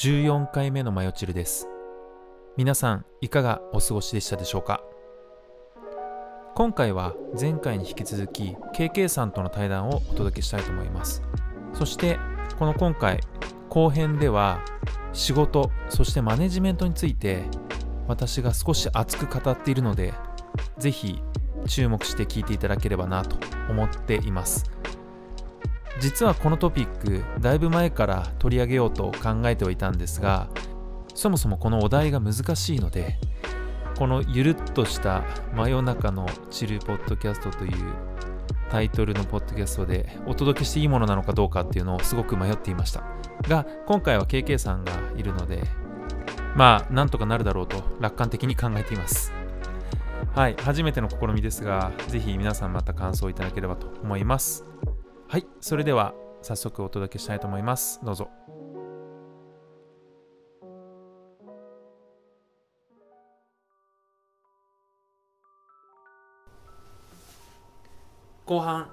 14回目のマヨチルです。皆さんいかがお過ごしでしたでしょうか？今回は前回に引き続き KK さんとの対談をお届けしたいと思います。そしてこの今回後編では仕事そしてマネジメントについて私が少し熱く語っているのでぜひ注目して聞いていただければなと思っています。実はこのトピックだいぶ前から取り上げようと考えてはいたんですがそもそもこのお題が難しいのでこのゆるっとした真夜中のチルポッドキャストというタイトルのポッドキャストでお届けしていいものなのかどうかっていうのをすごく迷っていました。が今回は KK さんがいるのでまあなんとかなるだろうと楽観的に考えています。はい初めての試みですがぜひ皆さんまた感想をいただければと思います。はいそれでは早速お届けしたいと思います。どうぞ。後半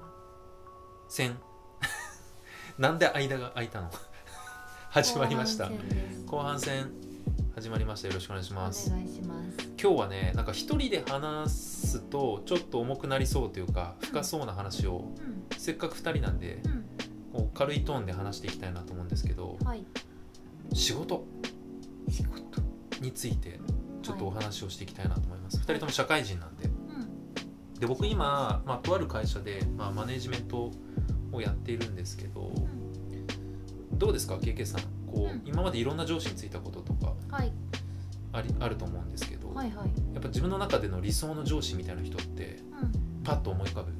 戦。なんで間が空いたの？始まりました。後半戦始まりました。よろしくお願いします。お願いします。今日はねなんか一人で話すとちょっと重くなりそうというか深そうな話を、うん。せっかく2人なんでうこう軽いトーンで話していきたいなと思うんですけどんはい。仕事仕事。についてちょっとお話をしていきたいなと思います、2人とも社会人なんで。うん。で僕今、まあ、とある会社で、まあ、マネージメントをやっているんですけどどうですか？KK さんこう、うん。今までいろんな上司についたこととかはい。ありあると思うんですけど、はいはい。やっぱ自分の中での理想の上司みたいな人ってうん。パッと思い浮かぶ？う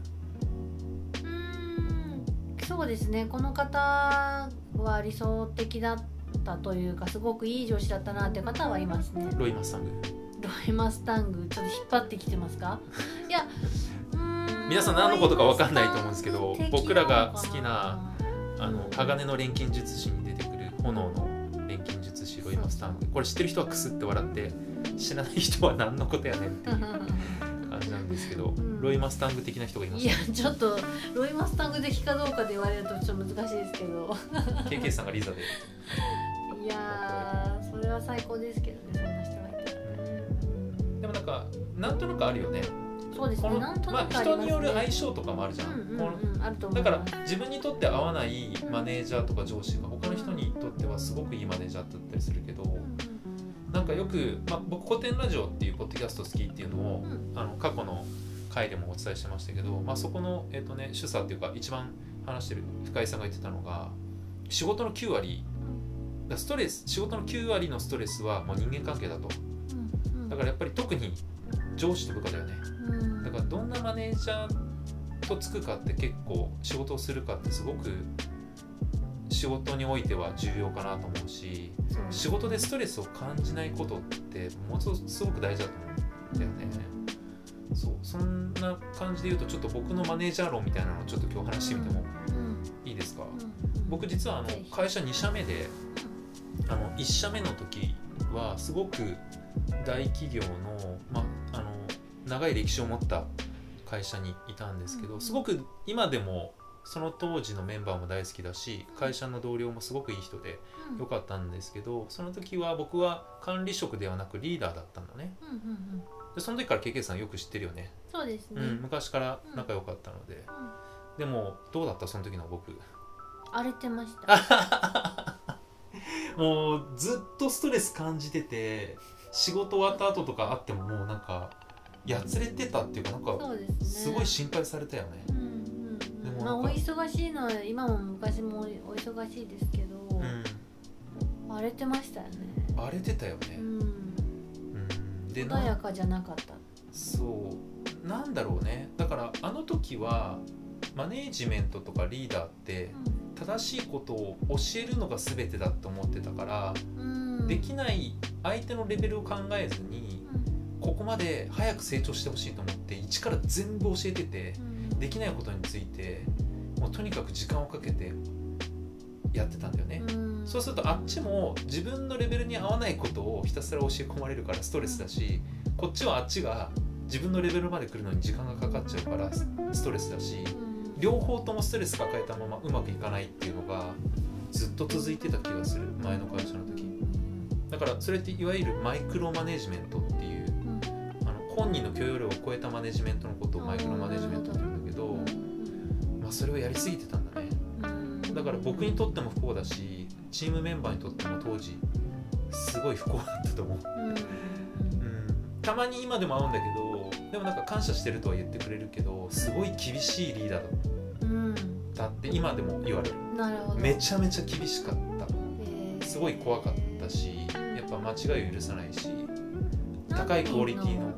ーん。そうですね。この方は理想的だったというかすごくいい上司だったなっていう方はいますね。ロイ・マスタング。ロイマスタング。ちょっと引っ張ってきてますか？いや皆さん何のことか分かんないと思うんですけど僕らが好きななあの鋼の錬金術師に出てくる炎の錬金術師ロイ・マスタングこれ知ってる人はクスって笑って知らない人は何のことやねんっていう 感じなんですけど、うん。ロイ・マスタング的な人がいまいやちょっとロイマスタング的かどうかで言われるとちょっと難しいですけど。KK さんがリザで。いやーそれは最高ですけどねそんな人がいたら。でもなんかなんとなくあるよねそうですこのねなんとまあ、なくありますね。人による相性とかもあるじゃん、うんうんだから自分にとって合わないマネージャーとか上司が他の人にとってはすごくいいマネージャーだったりするけどうなんかよく、まあ、僕古典ラジオっていうポッドキャスト好きっていうのを、うん。あの過去の回でもお伝えしてましたけど、まあ、そこの、えっとね、主査っていうか一番話してる深井さんが言ってたのが仕事の9割だストレス仕事の9割のストレスはもう人間関係だと。だからやっぱり特に上司と部下だよねどんなマネージャーとつくかって結構仕事をするかってすごく仕事においては重要かなと思うしそう仕事でストレスを感じないことってものすごく大事だと思うんだよね。そうそんな感じで言うとちょっと僕のマネージャー論みたいなのをちょっと今日話してみてもうん。いいですか？うん僕実はあの会社2社目であの1社目の時はすごく大企業の,、まあ、長い歴史を持った会社にいたんですけどすごく今でもその当時のメンバーも大好きだし会社の同僚もすごくいい人でうん。良かったんですけどその時は僕は管理職ではなくリーダーだったんだね。うんうんうん。でその時から KK さんよく知ってるよね、そうですね。うん、昔から仲良かったので、うん。でもどうだった？その時の僕。荒れてました。もうずっとストレス感じてて仕事終わった後とかあってももうなんかやつれてたっていうかなんかすごい心配されたよね。うんうんうん。でもなんかまあお忙しいのは今も昔もお忙しいですけどうん。荒れてましたよね。荒れてたよね。うん。うん。で穏やかじゃなかった。そう。なんだろうね。だからあの時はマネージメントとかリーダーって正しいことを教えるのが全てだと思ってたから、うん。できない相手のレベルを考えずにここまで早く成長してほしいと思って一から全部教えててうん。できないことについてもうとにかく時間をかけてやってたんだよね、うん。そうするとあっちも自分のレベルに合わないことをひたすら教え込まれるからストレスだしこっちはあっちが自分のレベルまで来るのに時間がかかっちゃうからスストレスだしうん。両方ともストレス抱えたままうまくいかないっていうのがずっと続いてた気がする。前の会社の時。だからそれっていわゆるマイクロマネジメント本人の許容量を超えたマネジメントのことをマイクロマネジメントって言うんだけど、まあ、それをやりすぎてたんだね。だから僕にとっても不幸だしチームメンバーにとっても当時すごい不幸だったと思う、うん、たまに今でも会うんだけどでもなんか感謝してるとは言ってくれるけどすごい厳しいリーダーだって今でも言われる。なるほど。めちゃめちゃ厳しかった。すごい怖かったしやっぱ間違いを許さないし高いクオリティの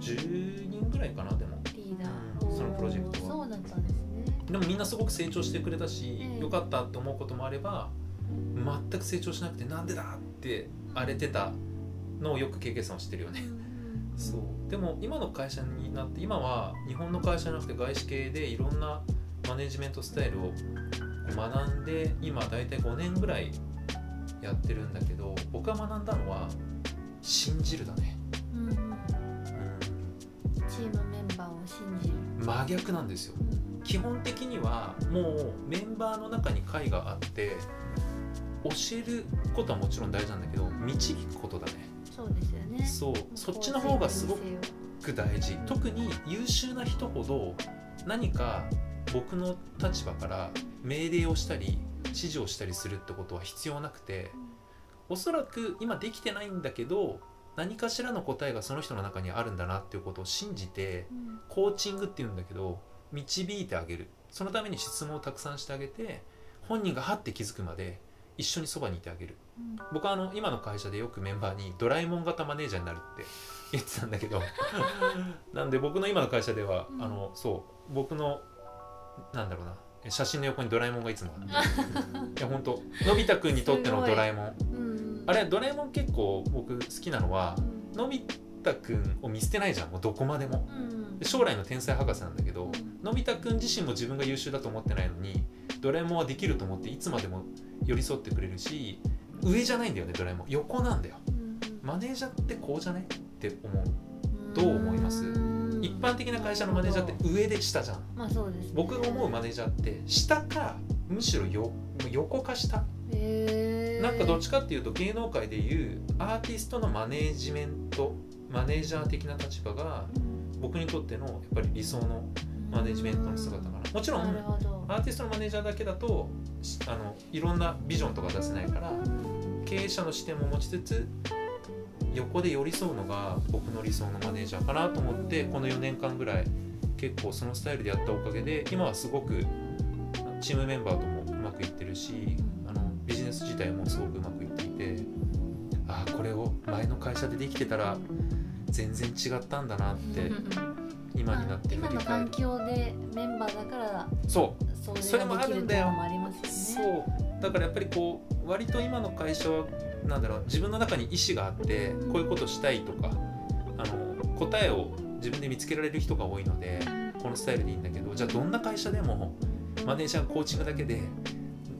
10人ぐらいかなでも。リーダー、そのプロジェクトは。そうだったんですね。でもみんなすごく成長してくれたし、よかったって思うこともあれば全く成長しなくてなんでだって荒れてたのをよく経験さんは知ってるよね、そう。でも今の会社になって今は日本の会社じゃなくて外資系でいろんなマネジメントスタイルを学んで今大体5年ぐらいやってるんだけど僕が学んだのは信じるだね、うん、うん、チームメンバーを信じる真逆なんですよ、うん、基本的にはもうメンバーの中に会があって教えることはもちろん大事なんだけど導くことだね。そうですよね。そう。そっちの方がすごく大事。特に優秀な人ほど何か僕の立場から命令をしたり指示をしたりするってことは必要なくておそらく今できてないんだけど何かしらの答えがその人の中にあるんだなっていうことを信じて、コーチングっていうんだけど導いてあげる。そのために質問をたくさんしてあげて本人がはって気づくまで一緒にそばにいてあげる、僕はあの今の会社でよくメンバーにドラえもん型マネージャーになるって言ってたんだけど なんで僕の今の会社では、あのそう僕のなんだろうな写真の横にドラえもんがいつもあって いや本当のび太くんにとってのドラえもん、うん、あれドラえもん結構僕好きなのは、うん、のび太くんを見捨てないじゃんもうどこまでも、うん、将来の天才博士なんだけど、のび太くん自身も自分が優秀だと思ってないのにドラえもんはできると思っていつまでも寄り添ってくれるし上じゃないんだよねドラえもん。横なんだよ、マネージャーってこうじゃね？って思う。どう思います？一般的な会社のマネージャーって上で下じゃん、まあそうです、ね、僕が思うマネージャーって下かむしろよ横か下なんかどっちかっていうと芸能界でいうアーティストのマネージメントマネージャー的な立場が僕にとってのやっぱり理想のマネジメントの姿かな。もちろんアーティストのマネージャーだけだとあのいろんなビジョンとか出せないから経営者の視点も持ちつつ横で寄り添うのが僕の理想のマネージャーかなと思ってこの4年間ぐらい結構そのスタイルでやったおかげで今はすごくチームメンバーともうまくいってるしビジネス自体もすごくうまくいっていてああこれを前の会社でできてたら全然違ったんだなって今になって今の環境でメンバーだからそう。それもあるんだよ。そう。だからやっぱりこう割と今の会社はなんだろう自分の中に意思があってこういうことしたいとかあの答えを自分で見つけられる人が多いのでこのスタイルでいいんだけどじゃあどんな会社でもマネージャーコーチングだけで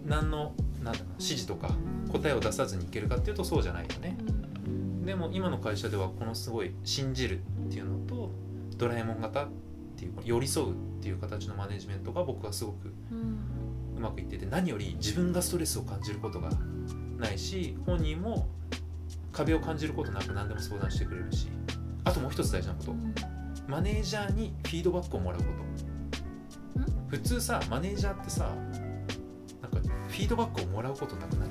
何のなんだろう指示とか答えを出さずにいけるかっていうとそうじゃないよね。でも今の会社ではこのすごい信じるっていうのとドラえもん型っていう寄り添うっていう形のマネジメントが僕はすごくうまくいってて何より自分がストレスを感じることがないし本人も壁を感じることなく何でも相談してくれるしあともう一つ大事なこと、マネージャーにフィードバックをもらうこと。普通さマネージャーってさィードバックをもらうことなくない？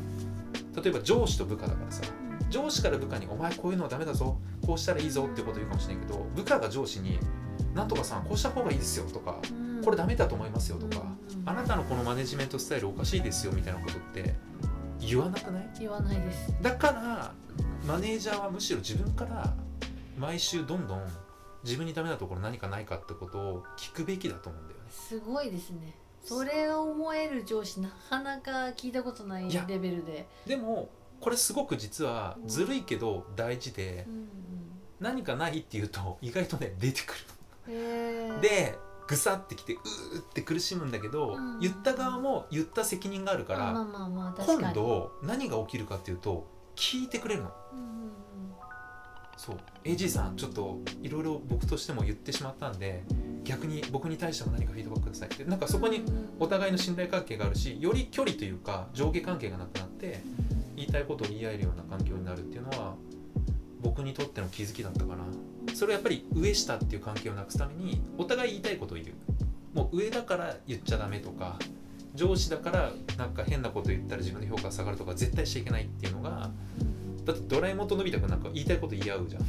例えば上司と部下だからさ。上司から部下に「お前こういうのはダメだぞ。こうしたらいいぞ」ってこと言うかもしれないけど部下が上司に「なんとかさんこうした方がいいですよ」とか「これダメだと思いますよ」とか「あなたのこのマネジメントスタイルおかしいですよ」みたいなことって言わなくない？言わないです。だからマネージャーはむしろ自分から毎週どんどん自分にダメなところ何かないかってことを聞くべきだと思うんだよね。すごいですねそれを思える上司なかなか聞いたことないレベルで。でもこれすごく実はずるいけど大事で、うんうん、何かないっていうと意外とね出てくる。でぐさってきてうーって苦しむんだけど、うん、言った側も言った責任があるから、まあまあまあ、今度何が起きるかっていうと聞いてくれるの。うんそう。AG さんちょっといろいろ僕としても言ってしまったんで逆に僕に対しても何かフィードバックくださいってなんかそこにお互いの信頼関係があるしより距離というか上下関係がなくなって言いたいことを言い合えるような環境になるっていうのは僕にとっての気づきだったかな。それはやっぱり上下っていう関係をなくすためにお互い言いたいことを言う。もう上だから言っちゃダメとか上司だからなんか変なこと言ったら自分の評価が下がるとか絶対しちゃいけないっていうのがだってドラえもんとのび太くんなんか言いたいこと言い合うじゃん。も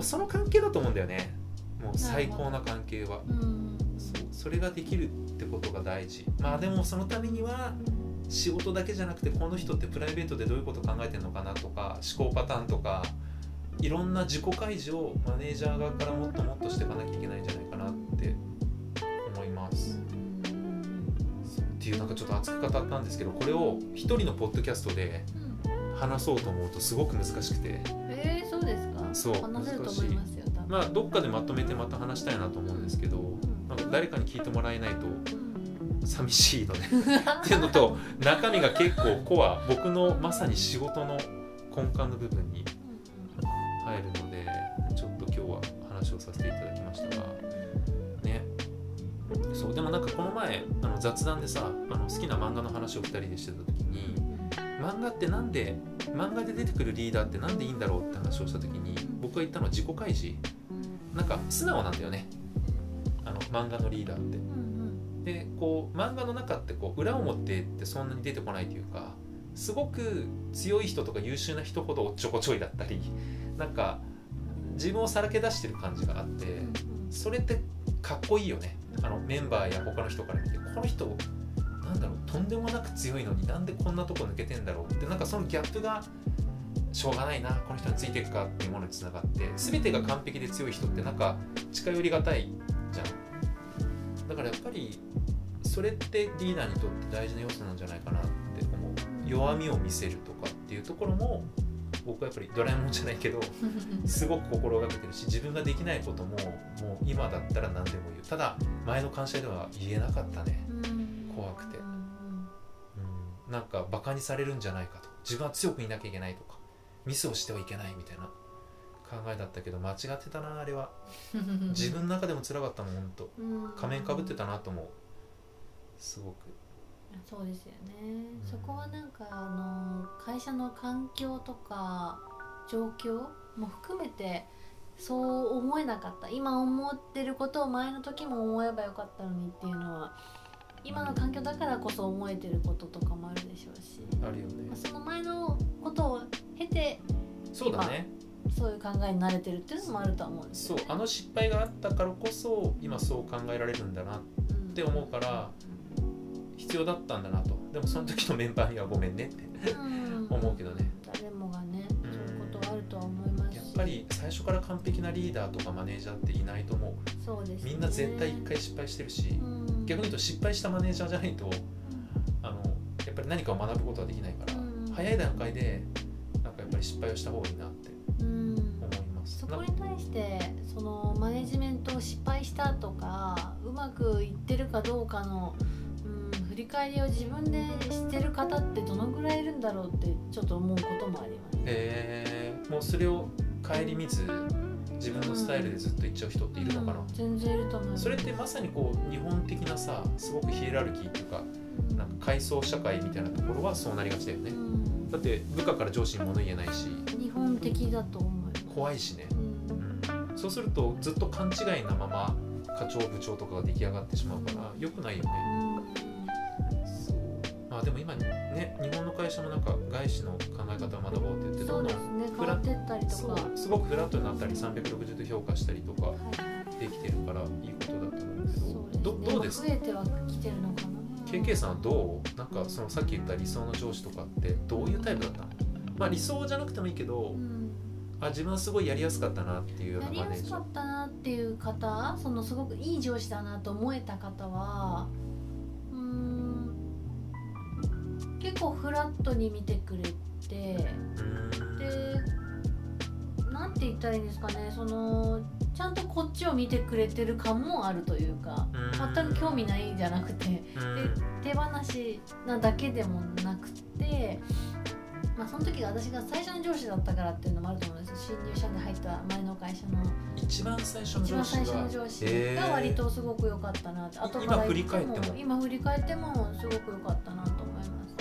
うその関係だと思うんだよねもう最高な関係は。うん。そうそれができるってことが大事。まあでもそのためには仕事だけじゃなくてこの人ってプライベートでどういうこと考えてるのかなとか思考パターンとかいろんな自己開示をマネージャー側からもっともっとしていかなきゃいけないんじゃないかなって思います。っていうなんかちょっと熱く語ったんですけどこれを一人のポッドキャストでうん。話そうと思うとすごく難しくて。えー、そうですか？そう話せると思いまあどっかでまとめてまた話したいなと思うんですけどなんか誰かに聞いてもらえないとうん。寂しいので っていうのと中身が結構コア。僕のまさに仕事の根幹の部分に入るのでちょっと今日は話をさせていただきましたが。ね。そうでもなんかこの前あの雑談でさあの好きな漫画の話を2人でしてた時に漫画ってなんで漫画で出てくるリーダーってなんでいいんだろうって話をした時に僕が言ったのは自己開示なんか素直なんだよね。あの漫画のリーダーって。うんうん。でこう漫画の中ってこう裏表ってそんなに出てこないというかすごく強い人とか優秀な人ほどおっちょこちょいだったり なんか自分をさらけ出してる感じがあってうんそれってかっこいいよね。あのメンバーや他の人から見てこの人なんだろうとんでもなく強いのになんでこんなとこ抜けてんだろうってなんかそのギャップがしょうがないなこの人についていくかっていうものにつながって全てが完璧で強い人ってなんか近寄りがたいじゃん。だからやっぱりそれってリーダーにとって大事な要素なんじゃないかなって思う。弱みを見せるとかっていうところも僕はやっぱりドラえもんじゃないけど すごく心がけてるし自分ができないことももう今だったら何でも言う。ただ前の会社では言えなかったね、うん。怖くて。なんかバカにされるんじゃないかと自分は強くいなきゃいけないとかミスをしてはいけないみたいな考えだったけど間違ってたなあれは。う ん自分の中でも辛かったもんほんと。うん。仮面かぶってたなと思う。すごく。そうですよね、うん。そこはなんかあの会社の環境とか状況も含めてそう思えなかった。今思ってることを前の時も思えばよかったのにっていうのは今の環境だからこそ思えてることとかもあるでしょうし、あるよね。まあその前のことを経てそうだね。そういう考えに慣れてるっていうのもあるとは思うんですよね。そうあの失敗があったからこそ今そう考えられるんだなって思うから必要だったんだなと。でもその時のメンバーにはごめんねってうん。思うけどね。誰もがねうん。そういうことはあるとは思いますし。やっぱり最初から完璧なリーダーとかマネージャーっていないと思うそうです、ね、みんな絶対一回失敗してるしうん。逆に言うと失敗したマネージャーじゃないとあのやっぱり何かを学ぶことはできないからうん。早い段階でり失敗をした方がいいなってうん思います。そこに対してそのマネジメントを失敗したとかうまくいってるかどうかの、うん、振り返りを自分でしてる方ってどのぐらいいるんだろうってちょっと思うこともあります。えー、もうそれを顧みず自分のスタイルでずっといっちゃう人っているのかな、うん。全然いると思います。それってまさにこう日本的なさすごくヒエラルキーっていうかなんか階層社会みたいなところはそうなりがちだよね。うんだって部下から上司に物言えないし。日本的だと思います。怖いしね、うん。うん、そうするとずっと勘違いなまま課長部長とかが出来上がってしまうから良くないよね。そうまあでも今ね日本の会社もなんか外資の考え方を学ぼうって言ってどんどんですね。ったりとそか。うすごくフラットになったり360度評価したりとかはい。できてるからいいことだと思うけそうですね。どどどうです？増えてはきてるの。KK さんはどう？なんかそのさっき言った理想の上司とかってどういうタイプだった？のまあ理想じゃなくてもいいけど、うん。あ自分はすごいやりやすかったなっていうようなやりマネージャー。やすかったなっていう方そのすごくいい上司だなと思えた方はうーん結構フラットに見てくれてうーん。でなんて言ったらいいんですかねそのちゃんとこっちを見てくれてる感もあるというか全く興味ないじゃなくてうん。手放しなだけでもなくてうまあ、その時が私が最初の上司だったからっていうのもあると思うんですよ。新入社で入った前の会社の。一番最初の一番最上司が初の上司が割とすごく良かったなって、後から今振り返っても。今振り返ってもすごく良かったなと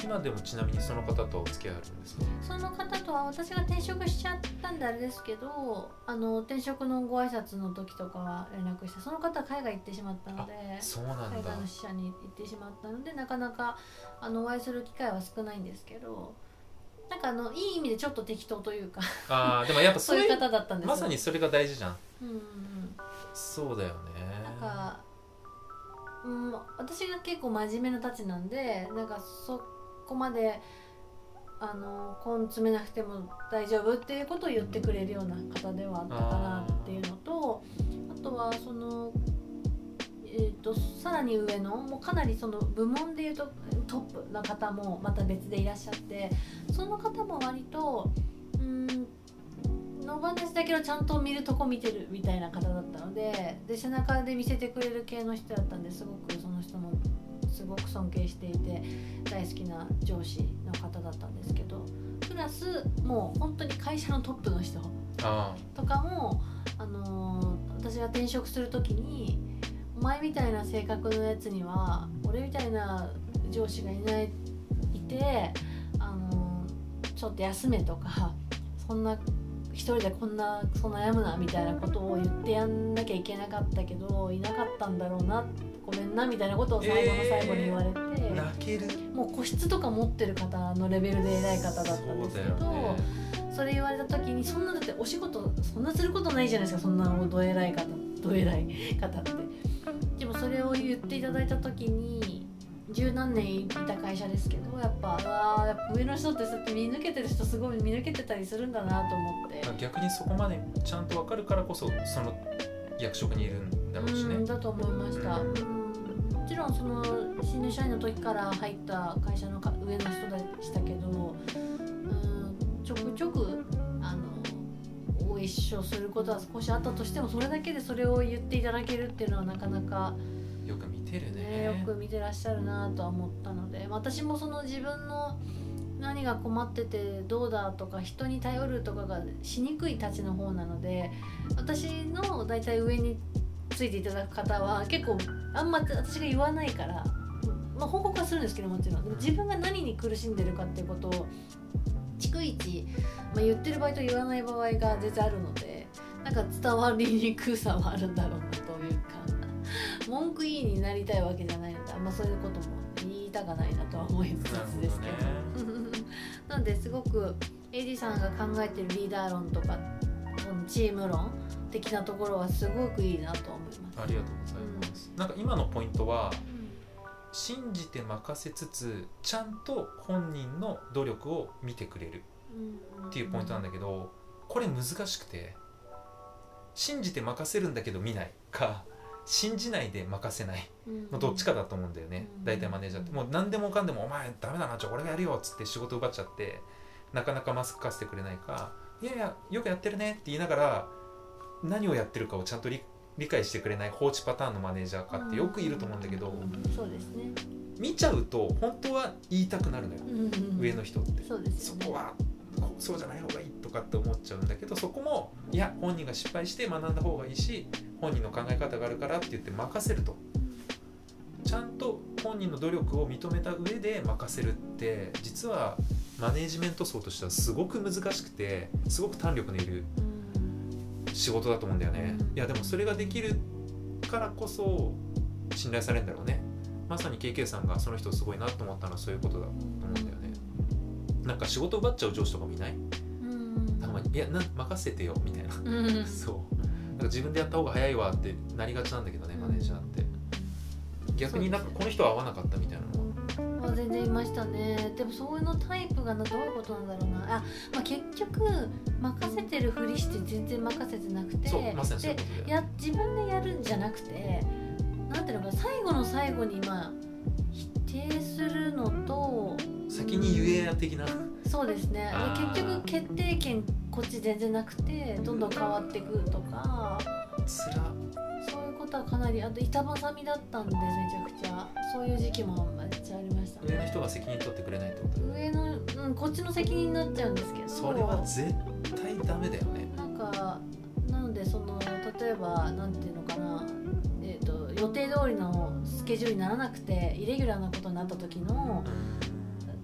今でもちなみにその方とはお付き合いあるんですか？その方とは私が転職しちゃったんであれですけどあの転職のご挨拶の時とかは連絡してその方は海外行ってしまったのでそうなんだ。海外の支社に行ってしまったのでなかなかあのお会いする機会は少ないんですけどなんかあのいい意味でちょっと適当というかあーでもやっぱそうういうう方だったんですよ。まさにそれが大事じゃん。うんうんそうだよね。なんか、うん、私が結構真面目なたちなんでなんかそこまであの根詰めなくても大丈夫っていうことを言ってくれるような方ではあったかなっていうのとあとはその、えー、とさらに上のもうかなりその部門でいうとトップな方もまた別でいらっしゃってその方も割とうん野放しだけどちゃんと見るとこ見てるみたいな方だったのでで背中で見せてくれる系の人だったんですごくその人もすごく尊敬していて大好きな上司の方だったんですけどプラスもう本当に会社のトップの人あとかも、あのー私が転職する時にお前みたいな性格のやつには俺みたいな上司がいないいて、あのーちょっと休めとかそんな一人でこんなそう悩むなみたいなことを言ってやんなきゃいけなかったけどいなかったんだろうなごめんなみたいなことを最後の最後に言われて。あ泣ける。もう個室とか持ってる方のレベルで偉い方だったんですけどそねそれ言われた時にそんなだってお仕事そんなすることないじゃないですかそんなど偉い方ど偉い方って。でもそれを言っていただいた時に十何年いた会社ですけどやっぱうわーやっぱ上の人ってそうやって見抜けてる人すごい見抜けてたりするんだなと思って。逆にそこまでちゃんと分かるからこそその役職にいるんだろうしね。うんだと思いました、ううん。もちろんその新入社員の時から入った会社のか上の人でしたけどうんちょくちょくあのご一緒することは少しあったとしてもそれだけでそれを言っていただけるっていうのはなかなか、よく見てるね。ね、よく見てらっしゃるなとは思ったので。私もその自分の何が困っててどうだとか人に頼るとかがしにくいたちの方なので私の大体上についていただく方は結構あんま私が言わないから、まあ、報告はするんですけどもちろん。自分が何に苦しんでるかっていうことを逐一、まあ、言ってる場合と言わない場合が全然あるのでなんか伝わりにくさはあるんだろうなという文句言いになりたいわけじゃないのであんまそういうことも言いたかないなとは思いつつですけど。ね なのですごくエディさんが考えてるリーダー論とかチーム論的なところはすごくいいなと思います。ありがとうございます、なんか今のポイントは信じて任せつつちゃんと本人の努力を見てくれるっていうポイントなんだけどこれ難しくて信じて任せるんだけど見ないか信じないで任せない。のどっちかだと思うんだよね。うん。大体マネージャーって。もう何でもかんでも「お前ダメだなじゃあ俺がやるよ」っつって仕事奪っちゃってなかなかマスク化してくれないか「いやいやよくやってるね」って言いながら何をやってるかをちゃんと理理解してくれない放置パターンのマネージャーかってよくいると思うんだけどそうですね、見ちゃうと本当は言いたくなるのよ。上の人って。ね。そこはこそうじゃない方がいいとかって思っちゃうんだけどそこもいや本人が失敗して学んだ方がいいし本人の考え方があるからって言って任せると。ちゃんと本人の努力を認めた上で任せるって実はマネージメント層としてはすごく難しくてすごく胆力のいるうん仕事だと思うんだよね。うん。いやでもそれができるからこそ信頼されるんだろうね。まさに KK さんがその人すごいなと思ったのはそういうことだと思うんだよね。なんか仕事奪っちゃう上司とかもいない？うんたまにいやな任せてよみたいな。うん。そう。なんか自分でやった方が早いわってなりがちなんだけどねマネージャーって。逆になんかこの人は合わなかったみたいなのは。あ全然いましたね。でもそういうのタイプがなどういうことなんだろうな。あ、まあ、結局任せてるふりして全然任せてなくて。そうまさにそういうでことでや自分でやるんじゃなくてなんていうのかな最後の最後にまあ否定するのと先に言えや的なそうですね。あー結局決定権こっち全然なくてどんどん変わっていくとか。つらそういうことはかなりあと板挟みだったんでめちゃくちゃ。そういう時期もめっちゃありました上のね人が責任取ってくれないってこと上の、うん、こっちの責任になっちゃうんですけど。それは絶対ダメだよね。なんかなのでその例えばなんていうのかな、えー、と予定通りのスケジュールにならなくてイレギュラーなことになった時の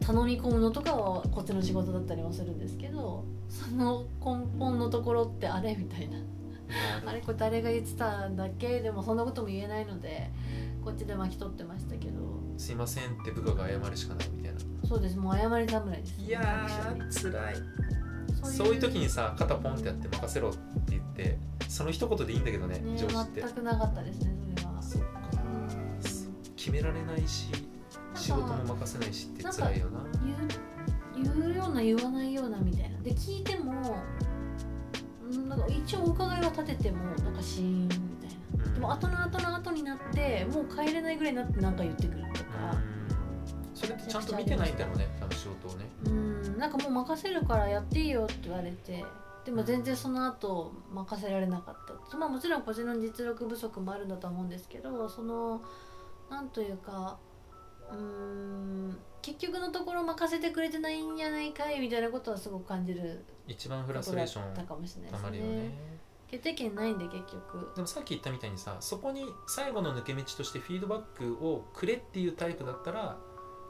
頼み込むのとかはこっちの仕事だったりもするんですけどその根本のところってあれみたいな。あれこれ誰が言ってたんだっけ？でもそんなことも言えないのでこっちで巻き取ってましたけど。すいませんって部下が謝るしかないみたいな。そうです。もう謝り侍です。いやーつらいそういう時にさ肩ポンってやって任せろって言ってその一言でいいんだけどねね上司って。全くなかったですねそれは。そっかそう。決められないし仕事も任せないしって辛いよな。言う言うような言わないようなみたいな。で聞いてもうんなんか一応お伺いは立ててもなんかシーンみたいな。でも後の後の後になってもう帰れないぐらいになってなんか言ってくるとか。うん。それってちゃんと見てないんだろうね多分仕事をね。うん。なんかもう任せるからやっていいよって言われて。でも全然その後任せられなかった。まあもちろんこちらの実力不足もあるんだと思うんですけどそのなんというかうーん結局のところ任せてくれてないんじゃないかいみたいなことはすごく感じる一番フラストレーションたかもしれないですね。ね。決定権ないんで結局でもさっき言ったみたいにさそこに最後の抜け道としてフィードバックをくれっていうタイプだったら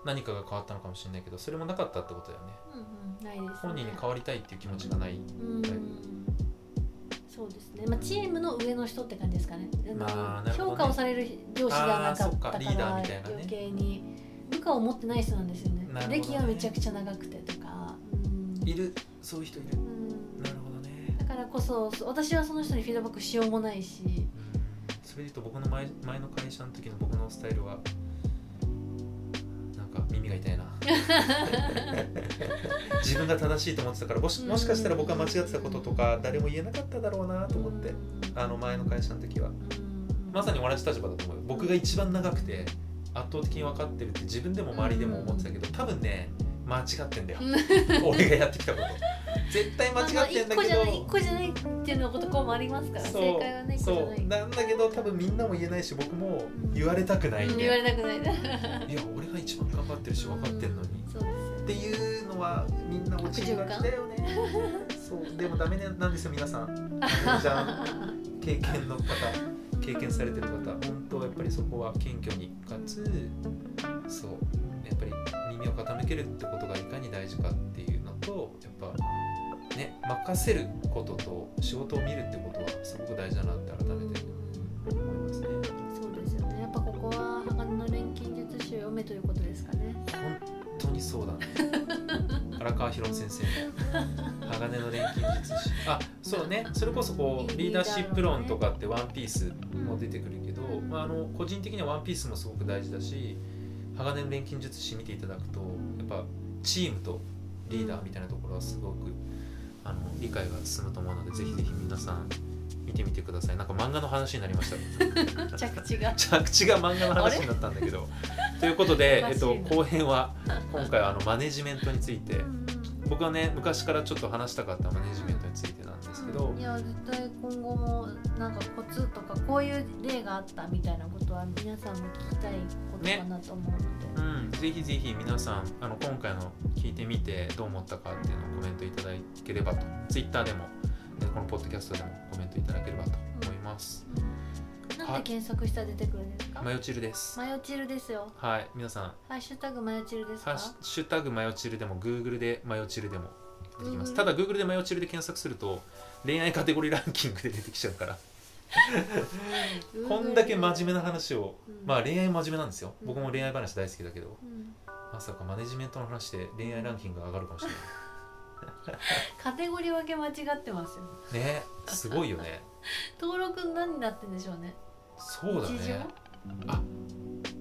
何かが変わったのかもしれないけどそれもなかったってことだよね。うんうんないですね。本人に変わりたいっていう気持ちがない。うんそうですね、まあ、チームの上の人って感じですかね。まあね。評価をされる上司ではなかったかからね。余計に部下を持ってない人なんですよね。ね。歴がめちゃくちゃ長くてとか、うん。いる？そういう人いる。うん。なるほどね。だからこそ私はその人にフィードバックしようもないし。うん。それで言うと僕の前前の会社の時の僕のスタイルは耳が痛いな。自分が正しいと思ってたからもしもしかしたら僕が間違ってたこととか誰も言えなかっただろうなと思ってあの前の会社の時は。まさに同じ立場だと思うよ。僕が一番長くて圧倒的に分かってるって自分でも周りでも思ってたけど多分ね間違ってんだよ。俺がやってきたこと絶対間違ってんだけまあまあ一個じゃない一ど個じゃないっていうのことこうもありますから正解はねそう。なんだけど多分みんなも言えないし僕も言われたくないんうんで、言われたくない。いや俺が一番頑張ってるし分かってんのに、そう。ですよっていうのはみんな落ちがちだよね。そう。でもダメなんですよ皆さん。じゃん。経験の方経験されてる方本当やっぱりそこは謙虚に。かつそう。やっぱり耳を傾けるってことがいかに大事かっていうのとやっぱね任せることと仕事を見るってことはすごく大事だなって改めて思いますね。そうですよね。やっぱここは鋼の錬金術師を読めということですかね。本当にそうだね。荒川博先生。の鋼の錬金術師。あそうね。それこそこうリーダーシップ論とかってワンピースも出てくるけど、まあ、あの個人的にはワンピースもすごく大事だし鋼の錬金術師見ていただくとやっぱチームとリーダーみたいなところはすごくあの理解が進むと思うのでぜひぜひ皆さん見てみてください。なんか漫画の話になりました。着地が。着地が漫画の話になったんだけど。ということで、えっと、後編は今回はあのマネジメントについて。うん僕はね昔からちょっと話したかったマネジメントについてなんですけど。いや絶対今後もなんかコツとかこういう例があったみたいなことは皆さんも聞きたいかなと思うので、うん、ぜひぜひ皆さんあの今回の聞いてみてどう思ったかっていうのをコメントいただければと。Twitter でもでこのポッドキャストでもコメントいただければと思います。うん。なんで検索したら出てくるんですか？マヨチルです。マヨチルですよ。はい。皆さん。ハッシュタグマヨチルですか？ハッシュタグマヨチルでも Google でマヨチルでも出てきます。Google ただ Google でマヨチルで検索すると恋愛カテゴリーランキングで出てきちゃうからこんだけ真面目な話を、うん。まあ恋愛真面目なんですよ。うん。僕も恋愛話大好きだけどうん。まさかマネジメントの話で恋愛ランキングが上がるかもしれ カテゴリー分け間違ってますよ。ないねすごいよね。登録何になってんでしょうね。そうだね。あ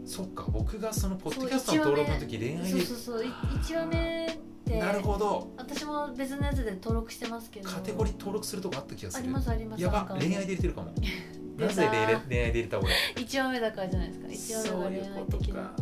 そっか。僕がそのポッドキャストの登録の時恋愛そうでそうそう。い1話目ってなるほど。私も別のやつで登録してますけど。カテゴリー登録するとこあった気がすあるりますありますやば恋愛で入れてるかも。なぜ恋愛で入れた俺。1話目だからじゃないですか。1話目が恋愛的な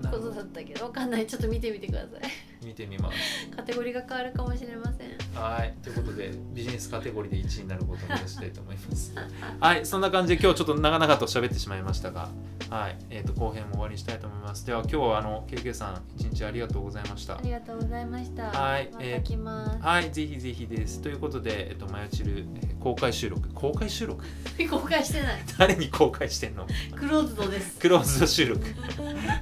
なことだったけど。わかんない。ちょっと見てみてください。見てみます。カテゴリーが変わるかもしれませんはい。ということでビジネスカテゴリーで1位になることを目指したいと思います。はい。そんな感じで今日ちょっと長々と喋ってしまいましたがはい。えー、と後編も終わりにしたいと思います。では今日はあの KK さん一日ありがとうございました。ありがとうございました。はい。また来ます、はい。ぜひぜひです。ということで、えっと、マヨチル、えー公開収録。公開収録？公開してない。誰に公開してんの？クローズドです。クローズド収録。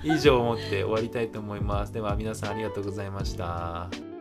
以上をもって終わりたいと思います。では皆さんありがとうございました